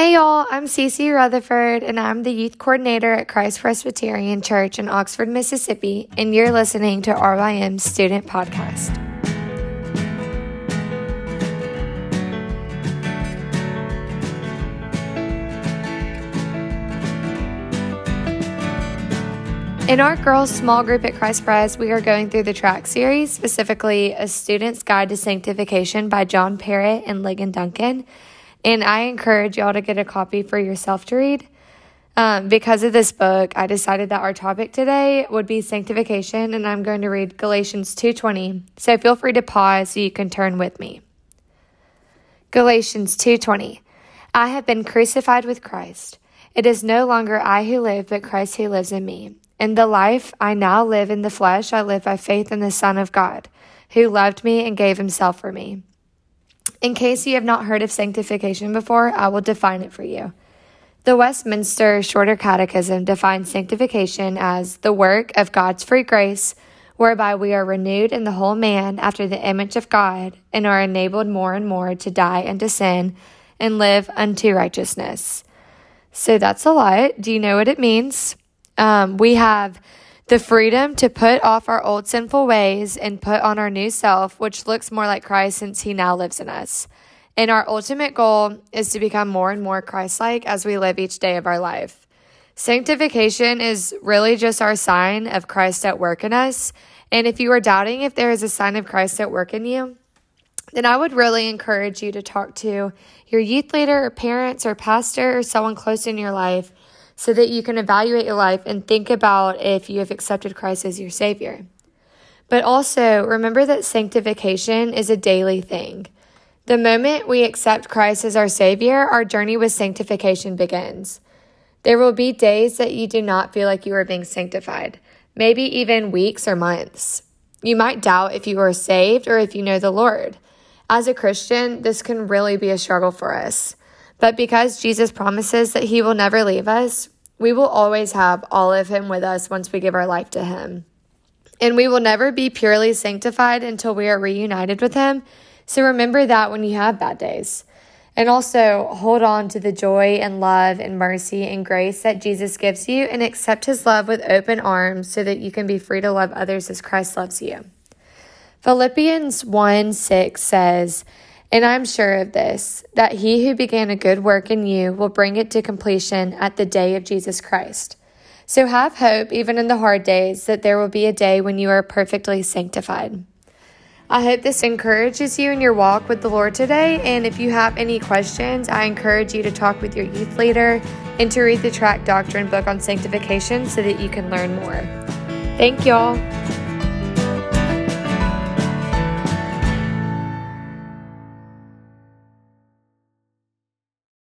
Hey y'all, I'm Cici Rutherford and I'm the youth coordinator at Christ Presbyterian Church in Oxford, Mississippi, and you're listening to RYM's Student Podcast. In our girls' small group at Christ Pres, we are going through the track series, specifically A Student's Guide to Sanctification by John Perritt and Ligon Duncan. And I encourage y'all to get a copy for yourself to read. Um, because of this book, I decided that our topic today would be sanctification, and I'm going to read Galatians 2:20. So feel free to pause so you can turn with me. Galatians 2:20. I have been crucified with Christ. It is no longer I who live, but Christ who lives in me. In the life I now live in the flesh, I live by faith in the Son of God, who loved me and gave himself for me. In case you have not heard of sanctification before, I will define it for you. The Westminster Shorter Catechism defines sanctification as the work of God's free grace, whereby we are renewed in the whole man after the image of God and are enabled more and more to die unto sin and live unto righteousness. So that's a lot. Do you know what it means? Um, we have the freedom to put off our old sinful ways and put on our new self, which looks more like Christ since he now lives in us. And our ultimate goal is to become more and more Christ like as we live each day of our life. Sanctification is really just our sign of Christ at work in us. And if you are doubting if there is a sign of Christ at work in you, then I would really encourage you to talk to your youth leader or parents or pastor or someone close in your life so that you can evaluate your life and think about if you have accepted Christ as your Savior. But also remember that sanctification is a daily thing. The moment we accept Christ as our Savior, our journey with sanctification begins. There will be days that you do not feel like you are being sanctified, maybe even weeks or months. You might doubt if you are saved or if you know the Lord. As a Christian, this can really be a struggle for us. But because Jesus promises that he will never leave us, we will always have all of him with us once we give our life to him. And we will never be purely sanctified until we are reunited with him. So remember that when you have bad days. And also hold on to the joy and love and mercy and grace that Jesus gives you and accept his love with open arms so that you can be free to love others as Christ loves you. Philippians 1 6 says, and I'm sure of this, that he who began a good work in you will bring it to completion at the day of Jesus Christ. So have hope, even in the hard days, that there will be a day when you are perfectly sanctified. I hope this encourages you in your walk with the Lord today. And if you have any questions, I encourage you to talk with your youth leader and to read the Track Doctrine book on sanctification so that you can learn more. Thank y'all.